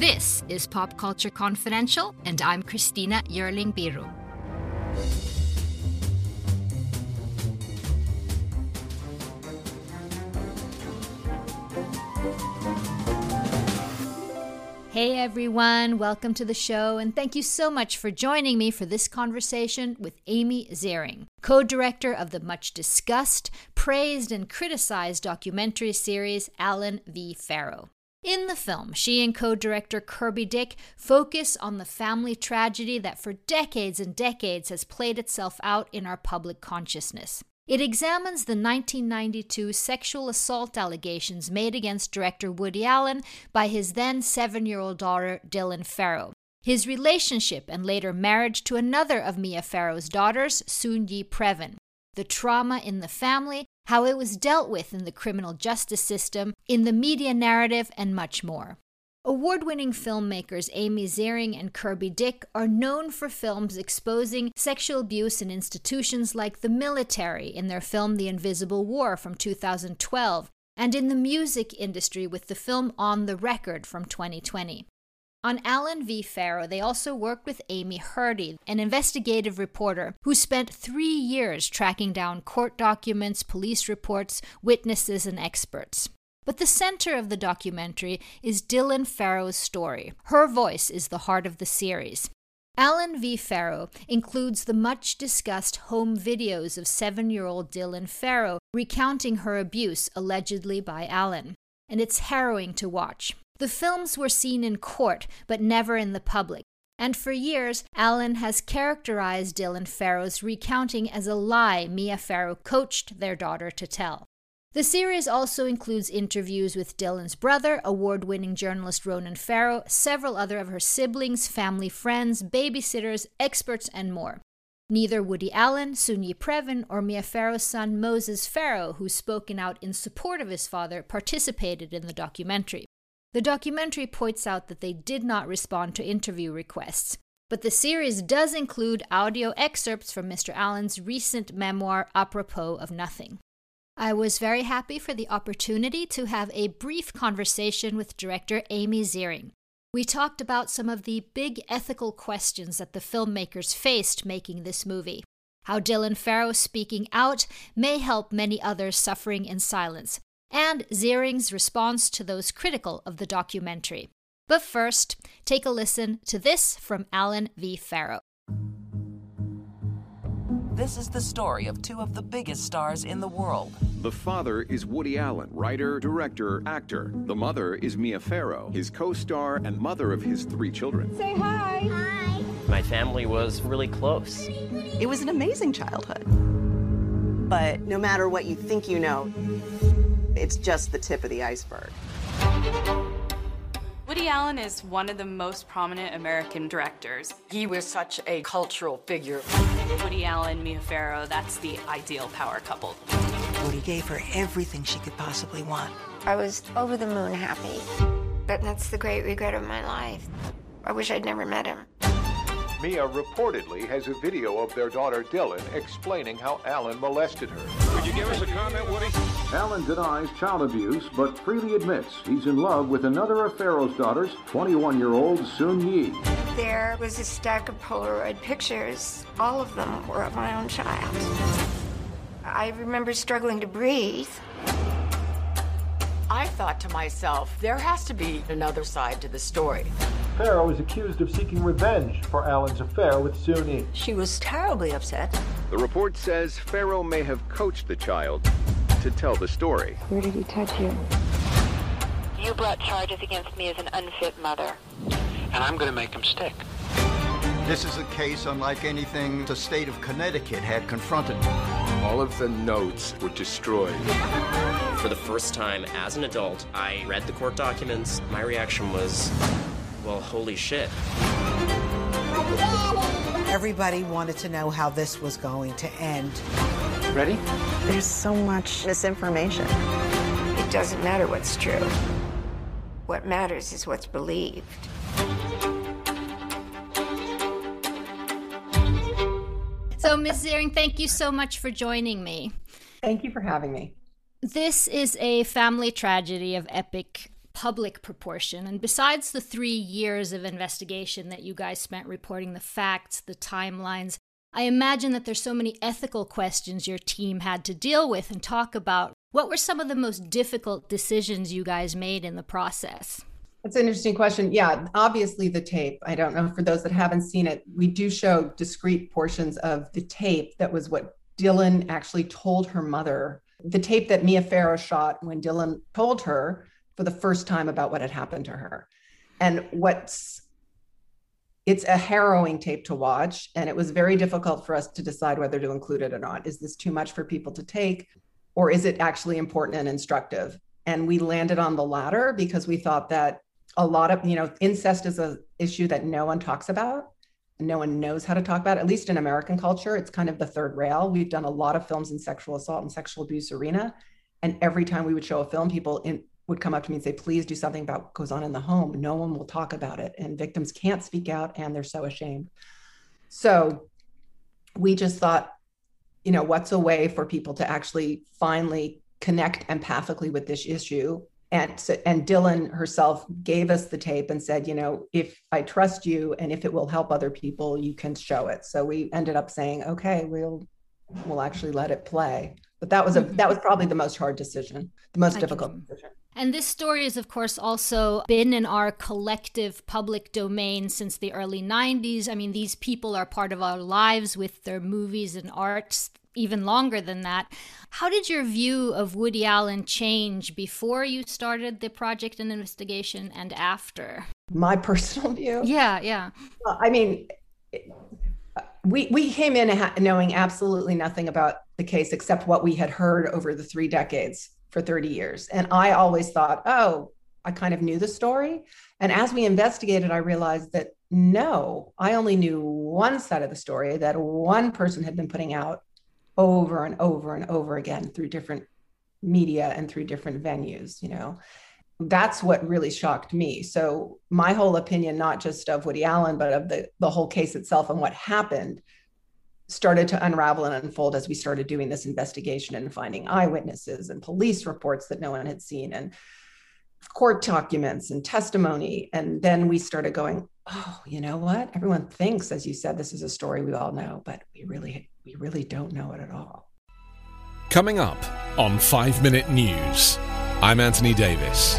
This is Pop Culture Confidential, and I'm Christina Yerling Biru. Hey everyone, welcome to the show, and thank you so much for joining me for this conversation with Amy Ziering, co director of the much discussed, praised, and criticized documentary series Allen v. Farrow. In the film, she and co director Kirby Dick focus on the family tragedy that for decades and decades has played itself out in our public consciousness. It examines the 1992 sexual assault allegations made against director Woody Allen by his then seven year old daughter, Dylan Farrow. His relationship and later marriage to another of Mia Farrow's daughters, Soon-Yi Previn. The trauma in the family, how it was dealt with in the criminal justice system, in the media narrative, and much more. Award winning filmmakers Amy Ziering and Kirby Dick are known for films exposing sexual abuse in institutions like the military in their film The Invisible War from 2012, and in the music industry with the film On the Record from 2020. On Allen v. Farrow, they also worked with Amy Herdy, an investigative reporter who spent three years tracking down court documents, police reports, witnesses, and experts. But the center of the documentary is Dylan Farrow's story. Her voice is the heart of the series. Allen v. Farrow includes the much discussed home videos of seven year old Dylan Farrow recounting her abuse allegedly by Allen. And it's harrowing to watch. The films were seen in court, but never in the public. And for years, Allen has characterized Dylan Farrow's recounting as a lie Mia Farrow coached their daughter to tell. The series also includes interviews with Dylan's brother, award winning journalist Ronan Farrow, several other of her siblings, family friends, babysitters, experts, and more. Neither Woody Allen, Soon-Yi Previn, or Mia Farrow's son Moses Farrow, who's spoken out in support of his father, participated in the documentary. The documentary points out that they did not respond to interview requests, but the series does include audio excerpts from Mr. Allen's recent memoir, Apropos of Nothing. I was very happy for the opportunity to have a brief conversation with director Amy Ziering. We talked about some of the big ethical questions that the filmmakers faced making this movie. How Dylan Farrow speaking out may help many others suffering in silence, and Ziering's response to those critical of the documentary. But first, take a listen to this from Allen v. Farrow. This is the story of two of the biggest stars in the world. The father is Woody Allen, writer, director, actor. The mother is Mia Farrow, his co star and mother of his three children. Say hi. Hi. My family was really close. It was an amazing childhood. But no matter what you think you know, it's just the tip of the iceberg. Woody Allen is one of the most prominent American directors. He was such a cultural figure. Woody Allen, Mia Farrow, that's the ideal power couple. Woody gave her everything she could possibly want. I was over the moon happy. But that's the great regret of my life. I wish I'd never met him. Mia reportedly has a video of their daughter Dylan explaining how Allen molested her. Could you give us a comment, Woody? Allen denies child abuse, but freely admits he's in love with another of Farrow's daughters, 21 year old Soon-Yi. There was a stack of Polaroid pictures. All of them were of my own child. I remember struggling to breathe. I thought to myself, there has to be another side to the story. Farrow is accused of seeking revenge for Allen's affair with Soon-Yi. She was terribly upset. The report says Farrow may have coached the child to tell the story. Where did he touch you? You brought charges against me as an unfit mother. And I'm going to make him stick. This is a case unlike anything the state of Connecticut had confronted. All of the notes were destroyed. For the first time as an adult, I read the court documents. My reaction was, well, holy shit. Everybody wanted to know how this was going to end. Ready? There's so much misinformation. It doesn't matter what's true. What matters is what's believed. So, Ms. Ziering, thank you so much for joining me. Thank you for having me. This is a family tragedy of epic public proportion. And besides the three years of investigation that you guys spent reporting the facts, the timelines, I imagine that there's so many ethical questions your team had to deal with and talk about. What were some of the most difficult decisions you guys made in the process? That's an interesting question. Yeah, obviously the tape. I don't know for those that haven't seen it, we do show discrete portions of the tape that was what Dylan actually told her mother. The tape that Mia Farrow shot when Dylan told her for the first time about what had happened to her. And what's it's a harrowing tape to watch and it was very difficult for us to decide whether to include it or not. Is this too much for people to take or is it actually important and instructive? And we landed on the latter because we thought that a lot of, you know, incest is an issue that no one talks about. No one knows how to talk about, it. at least in American culture. It's kind of the third rail. We've done a lot of films in sexual assault and sexual abuse arena. And every time we would show a film, people in, would come up to me and say, please do something about what goes on in the home. No one will talk about it. And victims can't speak out and they're so ashamed. So we just thought, you know, what's a way for people to actually finally connect empathically with this issue and and Dylan herself gave us the tape and said, you know, if I trust you and if it will help other people, you can show it. So we ended up saying, okay, we'll we'll actually let it play. But that was a mm-hmm. that was probably the most hard decision, the most I difficult decision. And this story has, of course, also been in our collective public domain since the early 90s. I mean, these people are part of our lives with their movies and arts even longer than that. How did your view of Woody Allen change before you started the project and investigation and after? My personal view? Yeah, yeah. Well, I mean, we we came in knowing absolutely nothing about the case except what we had heard over the three decades for 30 years. And I always thought, oh, I kind of knew the story. And as we investigated, I realized that no, I only knew one side of the story that one person had been putting out over and over and over again through different media and through different venues, you know. That's what really shocked me. So my whole opinion, not just of Woody Allen, but of the, the whole case itself and what happened, started to unravel and unfold as we started doing this investigation and finding eyewitnesses and police reports that no one had seen and court documents and testimony. And then we started going, oh, you know what? Everyone thinks, as you said, this is a story we all know, but we really we really don't know it at all. Coming up on 5 Minute News, I'm Anthony Davis.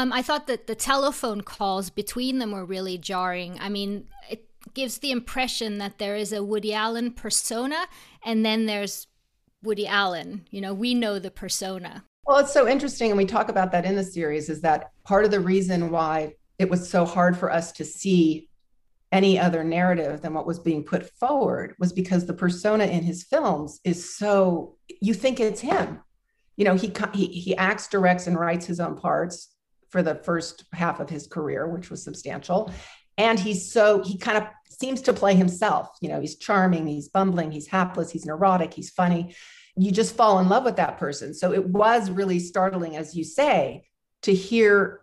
Um, I thought that the telephone calls between them were really jarring. I mean, it gives the impression that there is a Woody Allen persona and then there's Woody Allen. You know, we know the persona. Well, it's so interesting, and we talk about that in the series, is that part of the reason why it was so hard for us to see any other narrative than what was being put forward was because the persona in his films is so you think it's him. You know, he he he acts, directs, and writes his own parts for the first half of his career, which was substantial. And he's so he kind of seems to play himself. You know, he's charming, he's bumbling, he's hapless, he's neurotic, he's funny you just fall in love with that person. So it was really startling, as you say, to hear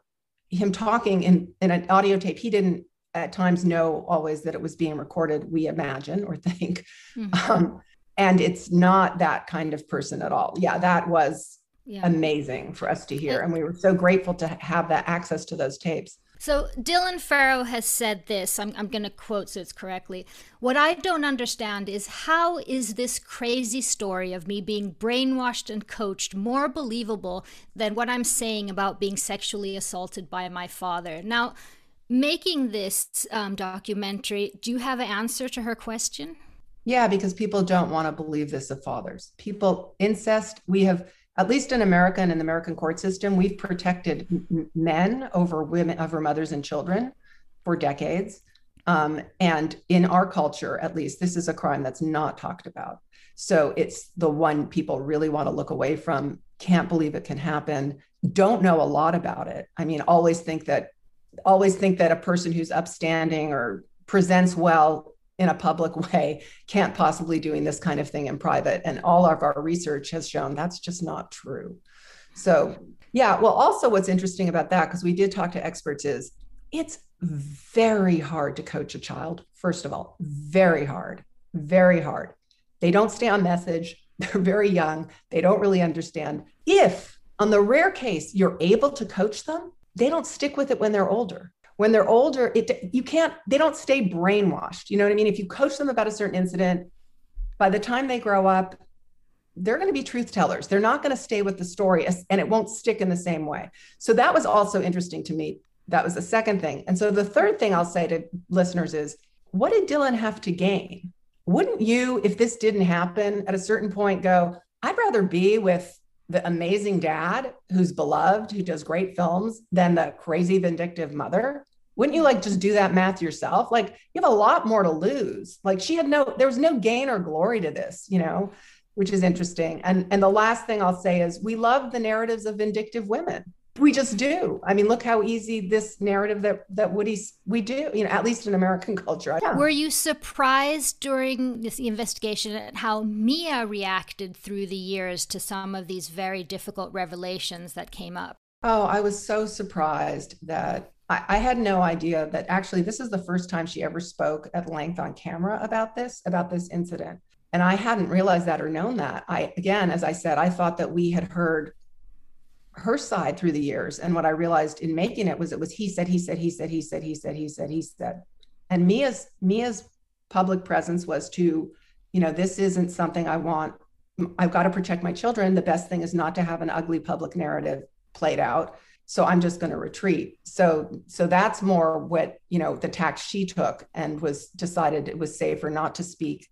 him talking in, in an audio tape. He didn't at times know always that it was being recorded, we imagine or think. Mm-hmm. Um, and it's not that kind of person at all. Yeah, that was yeah. amazing for us to hear. And we were so grateful to have that access to those tapes. So Dylan Farrow has said this. I'm, I'm going to quote so it's correctly. What I don't understand is how is this crazy story of me being brainwashed and coached more believable than what I'm saying about being sexually assaulted by my father? Now, making this um, documentary, do you have an answer to her question? Yeah, because people don't want to believe this of fathers. People incest. We have at least in America and in the American court system, we've protected men over women, over mothers and children for decades. Um, and in our culture, at least, this is a crime that's not talked about. So it's the one people really want to look away from, can't believe it can happen, don't know a lot about it. I mean, always think that always think that a person who's upstanding or presents well in a public way can't possibly doing this kind of thing in private. And all of our research has shown that's just not true. So yeah well also what's interesting about that because we did talk to experts is it's very hard to coach a child first of all very hard very hard. They don't stay on message they're very young they don't really understand. If on the rare case you're able to coach them they don't stick with it when they're older when they're older it you can't they don't stay brainwashed. You know what i mean? If you coach them about a certain incident by the time they grow up they're going to be truth tellers. They're not going to stay with the story and it won't stick in the same way. So that was also interesting to me. That was the second thing. And so the third thing i'll say to listeners is what did dylan have to gain? Wouldn't you if this didn't happen at a certain point go i'd rather be with the amazing dad who's beloved, who does great films, than the crazy vindictive mother? Wouldn't you like just do that math yourself? Like you have a lot more to lose. Like she had no, there was no gain or glory to this, you know, which is interesting. And and the last thing I'll say is we love the narratives of vindictive women we just do. I mean, look how easy this narrative that that Woody's we do, you know, at least in American culture. Yeah. Were you surprised during this investigation at how Mia reacted through the years to some of these very difficult revelations that came up? Oh, I was so surprised that I, I had no idea that actually this is the first time she ever spoke at length on camera about this, about this incident. And I hadn't realized that or known that. I again, as I said, I thought that we had heard her side through the years. And what I realized in making it was it was he said, he said, he said, he said, he said, he said, he said. And Mia's Mia's public presence was to, you know, this isn't something I want. I've got to protect my children. The best thing is not to have an ugly public narrative played out. So I'm just going to retreat. So so that's more what, you know, the tack she took and was decided it was safer not to speak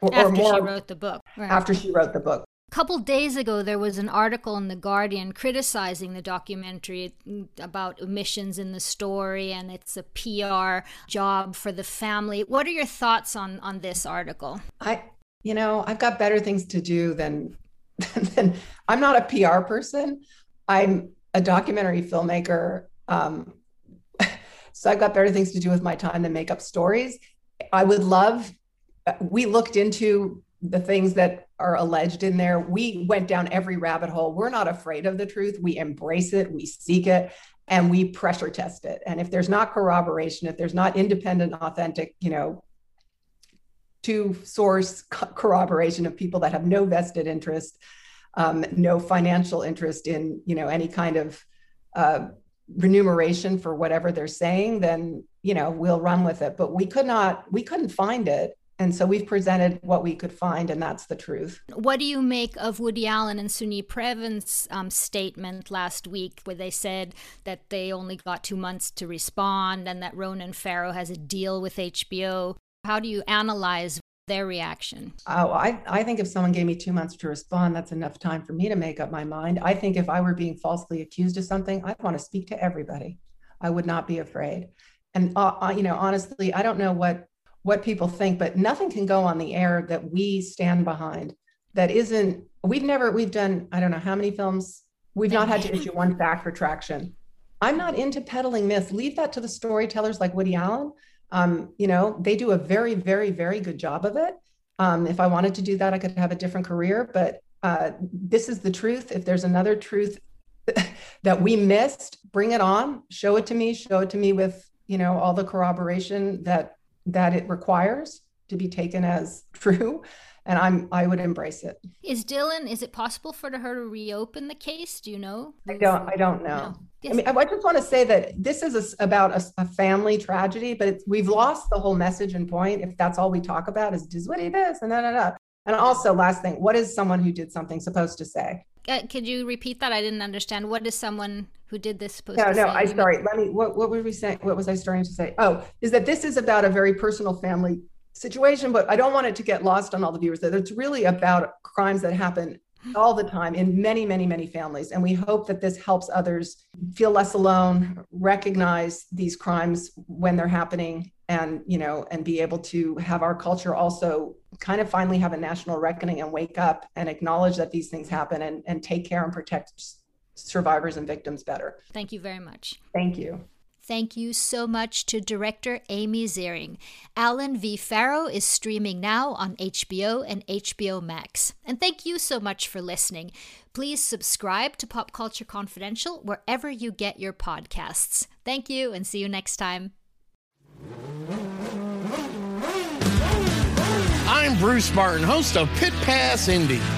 or, after or more, she wrote the book. Right. After she wrote the book. A couple days ago, there was an article in The Guardian criticizing the documentary about omissions in the story, and it's a PR job for the family. What are your thoughts on, on this article? I, you know, I've got better things to do than, than I'm not a PR person. I'm a documentary filmmaker. Um, so I've got better things to do with my time than make up stories. I would love, we looked into the things that are alleged in there. We went down every rabbit hole. We're not afraid of the truth. We embrace it, we seek it, and we pressure test it. And if there's not corroboration, if there's not independent, authentic, you know, to source corroboration of people that have no vested interest, um, no financial interest in, you know, any kind of uh, remuneration for whatever they're saying, then you know we'll run with it. But we could not, we couldn't find it and so we've presented what we could find, and that's the truth. What do you make of Woody Allen and Soon-Yi Previn's um, statement last week, where they said that they only got two months to respond and that Ronan Farrow has a deal with HBO? How do you analyze their reaction? Oh, I, I think if someone gave me two months to respond, that's enough time for me to make up my mind. I think if I were being falsely accused of something, I'd want to speak to everybody. I would not be afraid. And, uh, uh you know, honestly, I don't know what what people think, but nothing can go on the air that we stand behind that isn't, we've never, we've done, I don't know how many films, we've not had to issue one fact retraction. I'm not into peddling myths. Leave that to the storytellers like Woody Allen. Um, you know, they do a very, very, very good job of it. Um, if I wanted to do that, I could have a different career, but uh, this is the truth. If there's another truth that we missed, bring it on, show it to me, show it to me with, you know, all the corroboration that that it requires to be taken as true and i'm i would embrace it is dylan is it possible for her to reopen the case do you know i don't i don't know no. yes. i mean i just want to say that this is a, about a, a, family tragedy but we've lost the whole message and point if that's all we talk about is does what he does and da, da, da. and also last thing what is someone who did something supposed to say uh, could you repeat that i didn't understand what is someone who did this supposed no, to no, say? No, no, I'm sorry. Let me. What, what were we saying? What was I starting to say? Oh, is that this is about a very personal family situation, but I don't want it to get lost on all the viewers. That it's really about crimes that happen all the time in many, many, many families. And we hope that this helps others feel less alone, recognize these crimes when they're happening, and you know, and be able to have our culture also kind of finally have a national reckoning and wake up and acknowledge that these things happen and, and take care and protect survivors and victims better. Thank you very much. Thank you. Thank you so much to director Amy Ziering. Allen v. Farrow is streaming now on HBO and HBO Max. And thank you so much for listening. Please subscribe to Pop Culture Confidential wherever you get your podcasts. Thank you and see you next time. I'm Bruce Martin, host of Pit Pass Indy.